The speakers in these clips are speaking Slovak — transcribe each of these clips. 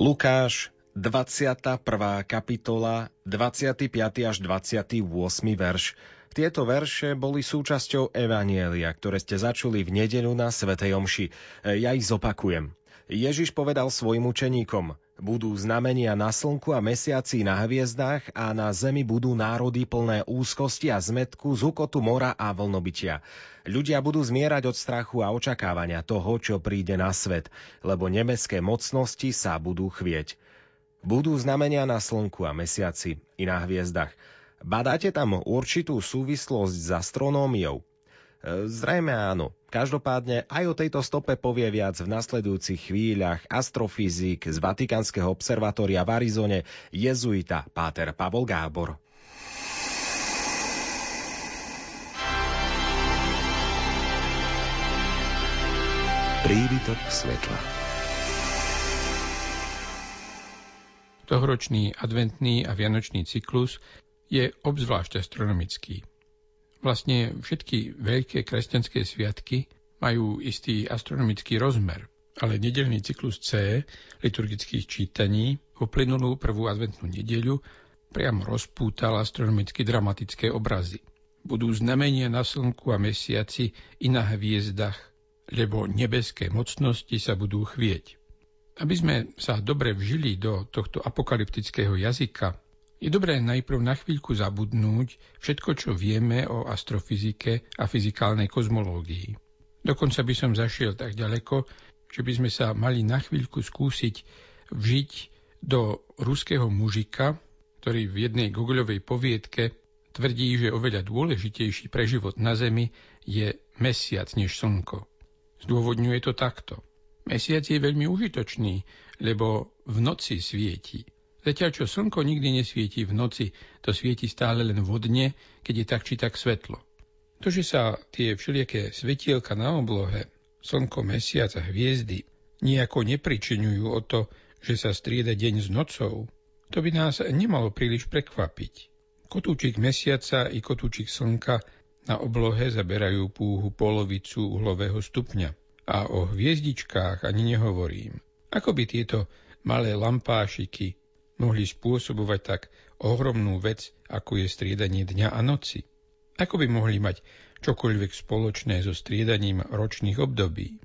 Lukáš, 21. kapitola, 25. až 28. verš. Tieto verše boli súčasťou Evanielia, ktoré ste začuli v nedelu na Svetej Omši. Ja ich zopakujem. Ježiš povedal svojim učeníkom, budú znamenia na slnku a mesiaci na hviezdách a na zemi budú národy plné úzkosti a zmetku, zukotu mora a vlnobytia. Ľudia budú zmierať od strachu a očakávania toho, čo príde na svet, lebo nebeské mocnosti sa budú chvieť. Budú znamenia na slnku a mesiaci i na hviezdach. Badáte tam určitú súvislosť s astronómiou? Zrejme áno. Každopádne aj o tejto stope povie viac v nasledujúcich chvíľach astrofyzik z Vatikánskeho observatória v Arizone jezuita Páter Pavol Gábor. Príbytok svetla Tohoročný adventný a vianočný cyklus je obzvlášť astronomický. Vlastne všetky veľké kresťanské sviatky majú istý astronomický rozmer, ale nedelný cyklus C liturgických čítaní uplynulú prvú adventnú nedeľu priamo rozpútal astronomicky dramatické obrazy. Budú znamenia na slnku a mesiaci i na hviezdach, lebo nebeské mocnosti sa budú chvieť. Aby sme sa dobre vžili do tohto apokalyptického jazyka, je dobré najprv na chvíľku zabudnúť všetko, čo vieme o astrofyzike a fyzikálnej kozmológii. Dokonca by som zašiel tak ďaleko, že by sme sa mali na chvíľku skúsiť vžiť do ruského mužika, ktorý v jednej Googleovej poviedke tvrdí, že oveľa dôležitejší pre život na Zemi je mesiac než slnko. Zdôvodňuje to takto. Mesiac je veľmi užitočný, lebo v noci svieti. Zatiaľ, čo slnko nikdy nesvieti v noci, to svieti stále len vodne, keď je tak či tak svetlo. To, že sa tie všelijaké svetielka na oblohe, slnko, mesiac a hviezdy nejako nepričinujú o to, že sa strieda deň s nocou, to by nás nemalo príliš prekvapiť. Kotúčik mesiaca i kotúčik slnka na oblohe zaberajú púhu polovicu uhlového stupňa. A o hviezdičkách ani nehovorím. Ako by tieto malé lampášiky mohli spôsobovať tak ohromnú vec, ako je striedanie dňa a noci? Ako by mohli mať čokoľvek spoločné so striedaním ročných období?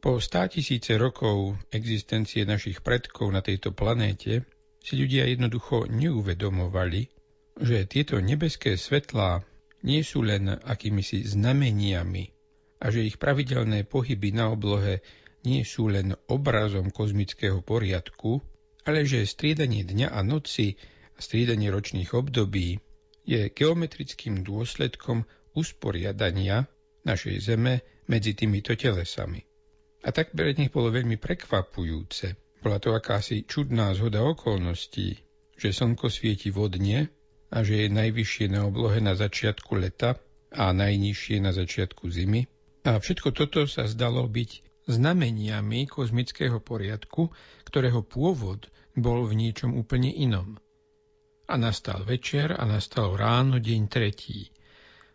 Po státisíce rokov existencie našich predkov na tejto planéte si ľudia jednoducho neuvedomovali, že tieto nebeské svetlá nie sú len akýmisi znameniami a že ich pravidelné pohyby na oblohe nie sú len obrazom kozmického poriadku, ale že striedanie dňa a noci a striedanie ročných období je geometrickým dôsledkom usporiadania našej Zeme medzi týmito telesami. A tak pre nich bolo veľmi prekvapujúce. Bola to akási čudná zhoda okolností, že slnko svieti vodne a že je najvyššie na oblohe na začiatku leta a najnižšie na začiatku zimy. A všetko toto sa zdalo byť znameniami kozmického poriadku, ktorého pôvod bol v niečom úplne inom. A nastal večer a nastalo ráno deň tretí.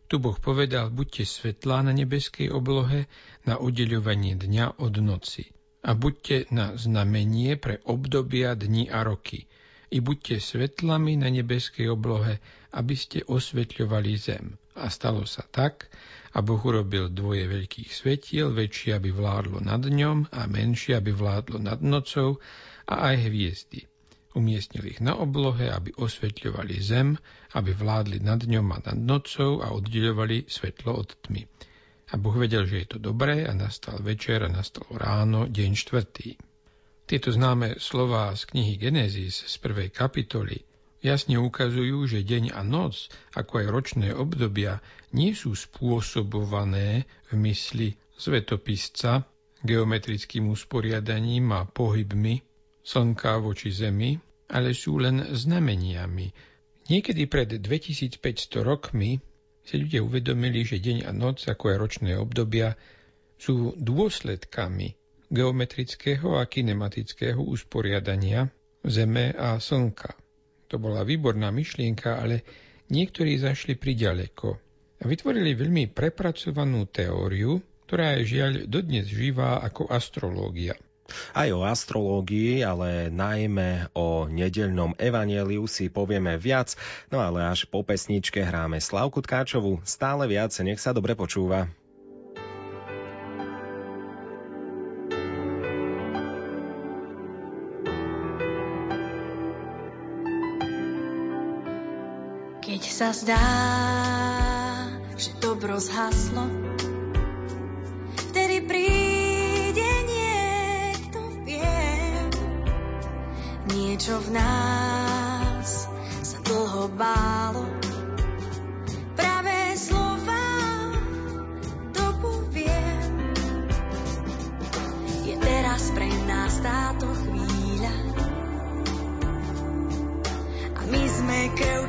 Tu Boh povedal, buďte svetlá na nebeskej oblohe na oddeľovanie dňa od noci a buďte na znamenie pre obdobia dní a roky i buďte svetlami na nebeskej oblohe, aby ste osvetľovali zem. A stalo sa tak, a Boh urobil dvoje veľkých svetiel, väčšie, aby vládlo nad dňom a menšie, aby vládlo nad nocou a aj hviezdy. Umiestnil ich na oblohe, aby osvetľovali zem, aby vládli nad dňom a nad nocou a oddeľovali svetlo od tmy. A Boh vedel, že je to dobré a nastal večer a nastalo ráno, deň štvrtý. Tieto známe slová z knihy Genesis z prvej kapitoly jasne ukazujú, že deň a noc, ako aj ročné obdobia, nie sú spôsobované v mysli svetopisca geometrickým usporiadaním a pohybmi slnka voči Zemi, ale sú len znameniami. Niekedy pred 2500 rokmi si ľudia uvedomili, že deň a noc, ako aj ročné obdobia, sú dôsledkami geometrického a kinematického usporiadania Zeme a Slnka. To bola výborná myšlienka, ale niektorí zašli priďaleko vytvorili veľmi prepracovanú teóriu, ktorá je žiaľ dodnes živá ako astrológia. Aj o astrológii, ale najmä o nedeľnom evaneliu si povieme viac, no ale až po pesničke hráme Slavku Tkáčovu. Stále viac, nech sa dobre počúva. Keď sa zdá, že dobro zhaslo, vtedy príde niekto vie. Niečo v nás sa dlho bálo,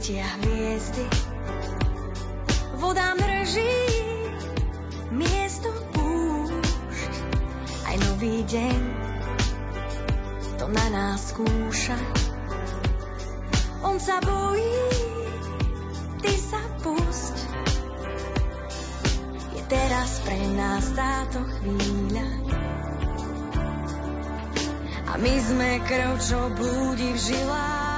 svietia hviezdy. Voda mrží, miesto púšť, aj nový deň to na nás skúša. On sa bojí, ty sa pusť. Je teraz pre nás táto chvíľa. A my sme krv, čo blúdi v žilách.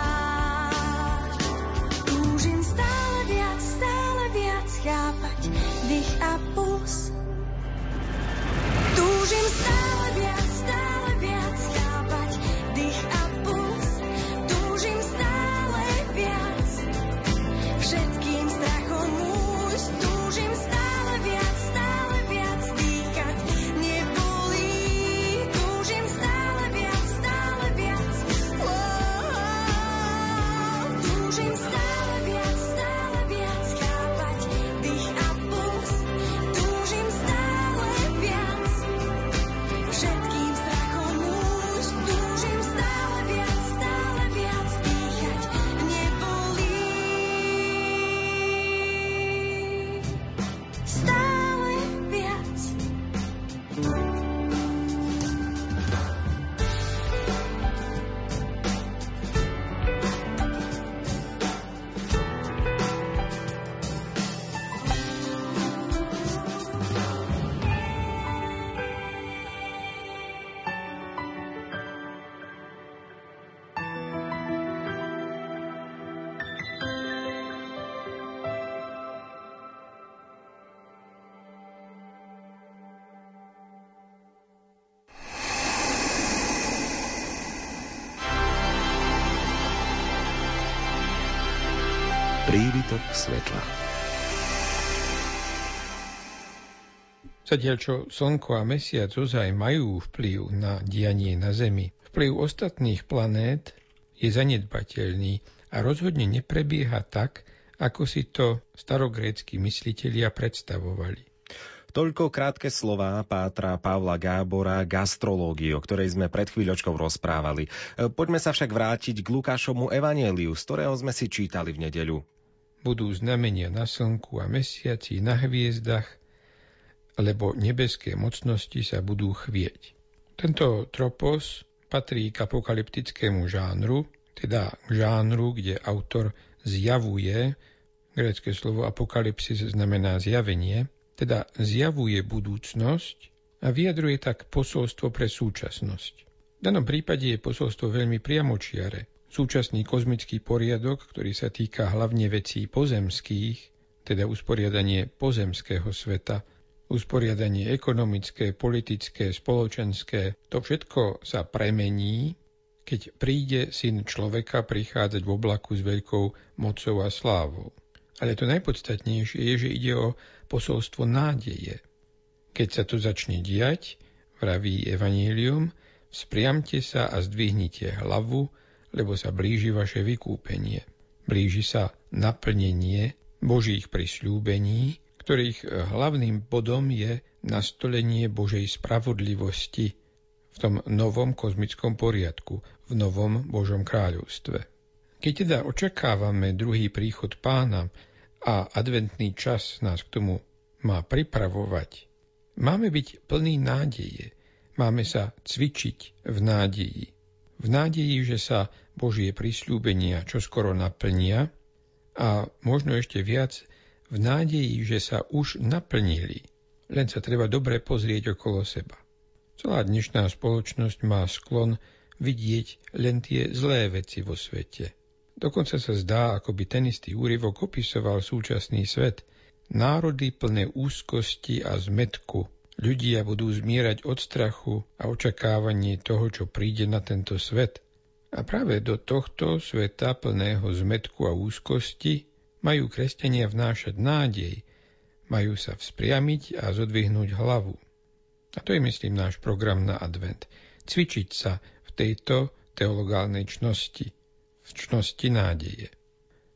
túžim stále Prívitok svetla. Zatiaľ čo Slnko a Mesiac ozaj majú vplyv na dianie na Zemi, vplyv ostatných planét je zanedbateľný a rozhodne neprebieha tak, ako si to starogrécky myslitelia predstavovali. Toľko krátke slová pátra Pavla Gábora gastrológii, o ktorej sme pred chvíľočkou rozprávali. Poďme sa však vrátiť k Lukášomu evaneliu, z ktorého sme si čítali v nedeľu budú znamenia na slnku a mesiaci, na hviezdach, lebo nebeské mocnosti sa budú chvieť. Tento tropos patrí k apokalyptickému žánru, teda k žánru, kde autor zjavuje, grecké slovo apokalypsis znamená zjavenie, teda zjavuje budúcnosť a vyjadruje tak posolstvo pre súčasnosť. V danom prípade je posolstvo veľmi priamočiare. Súčasný kozmický poriadok, ktorý sa týka hlavne vecí pozemských, teda usporiadanie pozemského sveta, usporiadanie ekonomické, politické, spoločenské, to všetko sa premení, keď príde syn človeka prichádzať v oblaku s veľkou mocou a slávou. Ale to najpodstatnejšie je, že ide o posolstvo nádeje. Keď sa to začne diať, vraví Evangelium, spriamte sa a zdvihnite hlavu, lebo sa blíži vaše vykúpenie. Blíži sa naplnenie Božích prisľúbení, ktorých hlavným bodom je nastolenie Božej spravodlivosti v tom novom kozmickom poriadku, v novom Božom kráľovstve. Keď teda očakávame druhý príchod pána a adventný čas nás k tomu má pripravovať, máme byť plný nádeje, máme sa cvičiť v nádeji. V nádeji, že sa Božie prisľúbenia čoskoro naplnia a možno ešte viac v nádeji, že sa už naplnili. Len sa treba dobre pozrieť okolo seba. Celá dnešná spoločnosť má sklon vidieť len tie zlé veci vo svete. Dokonca sa zdá, ako by ten istý úryvok opisoval súčasný svet. Národy plné úzkosti a zmetku. Ľudia budú zmierať od strachu a očakávanie toho, čo príde na tento svet. A práve do tohto sveta plného zmetku a úzkosti majú kresťania vnášať nádej, majú sa vzpriamiť a zodvihnúť hlavu. A to je, myslím, náš program na advent. Cvičiť sa v tejto teologálnej čnosti, v čnosti nádeje.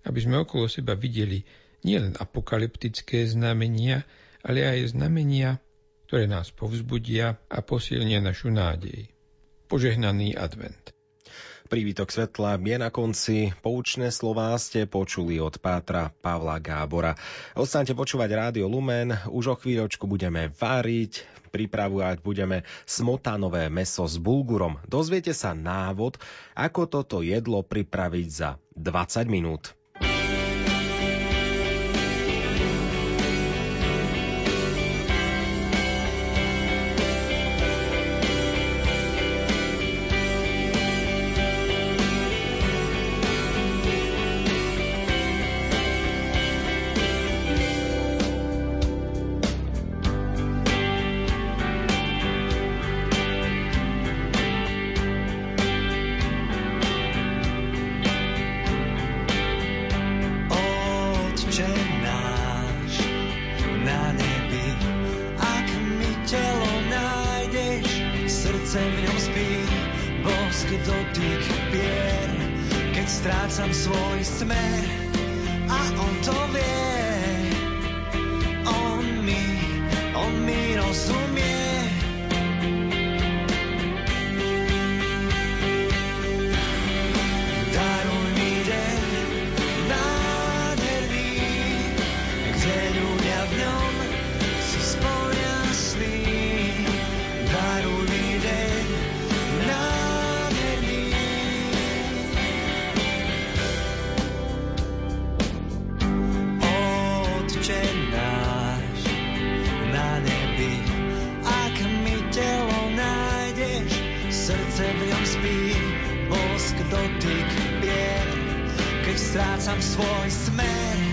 Aby sme okolo seba videli nielen apokalyptické znamenia, ale aj znamenia, ktoré nás povzbudia a posilnia našu nádej. Požehnaný advent. Prívitok svetla je na konci. Poučné slová ste počuli od Pátra Pavla Gábora. Ostaňte počúvať Rádio Lumen. Už o chvíľočku budeme váriť, pripravovať budeme smotanové meso s bulgurom. Dozviete sa návod, ako toto jedlo pripraviť za 20 minút. Strácam svoj smer